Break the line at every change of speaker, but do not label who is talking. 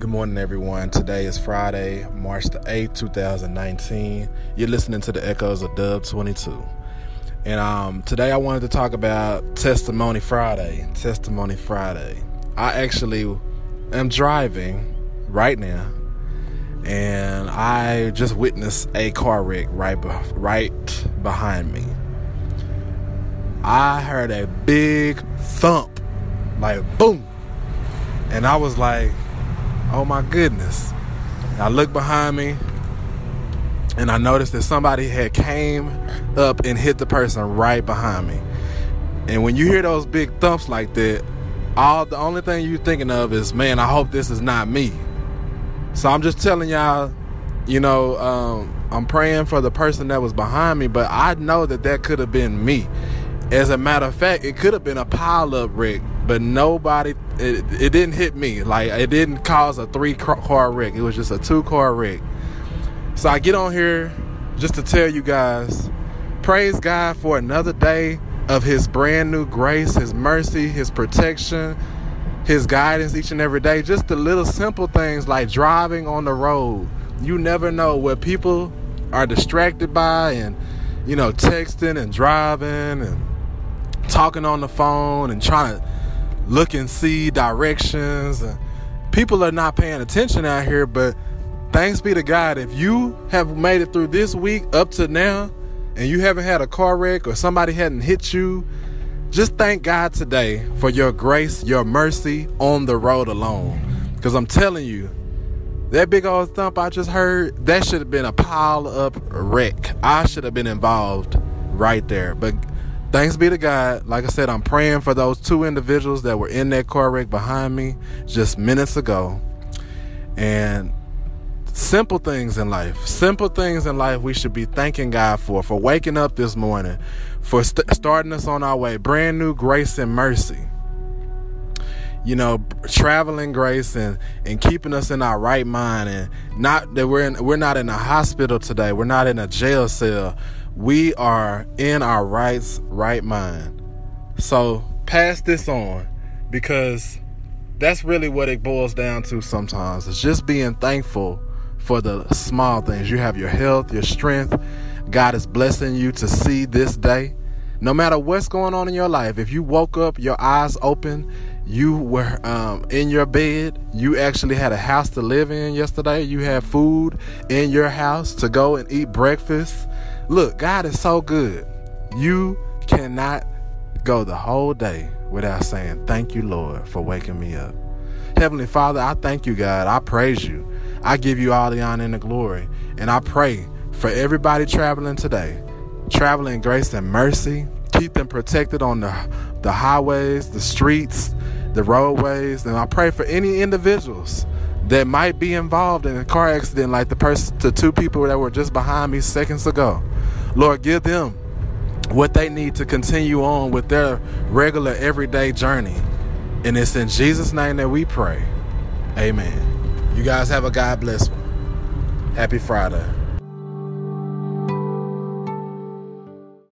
Good morning, everyone. Today is Friday, March the 8th, 2019. You're listening to the Echoes of Dub 22. And um, today I wanted to talk about Testimony Friday. Testimony Friday. I actually am driving right now, and I just witnessed a car wreck right, be- right behind me. I heard a big thump, like boom. And I was like, oh my goodness. And I looked behind me and I noticed that somebody had came up and hit the person right behind me. And when you hear those big thumps like that, all the only thing you're thinking of is, man, I hope this is not me. So I'm just telling y'all, you know, um, I'm praying for the person that was behind me, but I know that that could have been me. As a matter of fact, it could have been a pile up wreck, but nobody, it, it didn't hit me. Like, it didn't cause a three car wreck. It was just a two car wreck. So I get on here just to tell you guys praise God for another day of His brand new grace, His mercy, His protection, His guidance each and every day. Just the little simple things like driving on the road. You never know what people are distracted by and, you know, texting and driving and talking on the phone and trying to look and see directions. And people are not paying attention out here, but thanks be to God, if you have made it through this week up to now and you haven't had a car wreck or somebody hadn't hit you, just thank God today for your grace, your mercy on the road alone. Because I'm telling you, that big old thump I just heard, that should have been a pile up wreck. I should have been involved right there. But thanks be to God. Like I said, I'm praying for those two individuals that were in that car wreck behind me just minutes ago. And simple things in life, simple things in life we should be thanking God for, for waking up this morning, for st- starting us on our way, brand new grace and mercy. You know, traveling grace and and keeping us in our right mind, and not that we're in, we're not in a hospital today, we're not in a jail cell, we are in our rights right mind. So pass this on, because that's really what it boils down to sometimes. It's just being thankful for the small things. You have your health, your strength. God is blessing you to see this day. No matter what's going on in your life, if you woke up, your eyes open, you were um, in your bed, you actually had a house to live in yesterday, you had food in your house to go and eat breakfast. Look, God is so good. You cannot go the whole day without saying, Thank you, Lord, for waking me up. Heavenly Father, I thank you, God. I praise you. I give you all the honor and the glory. And I pray for everybody traveling today, traveling grace and mercy. Keep them protected on the, the highways, the streets, the roadways. And I pray for any individuals that might be involved in a car accident like the person the two people that were just behind me seconds ago. Lord, give them what they need to continue on with their regular everyday journey. And it's in Jesus' name that we pray. Amen. You guys have a God bless one. Happy Friday.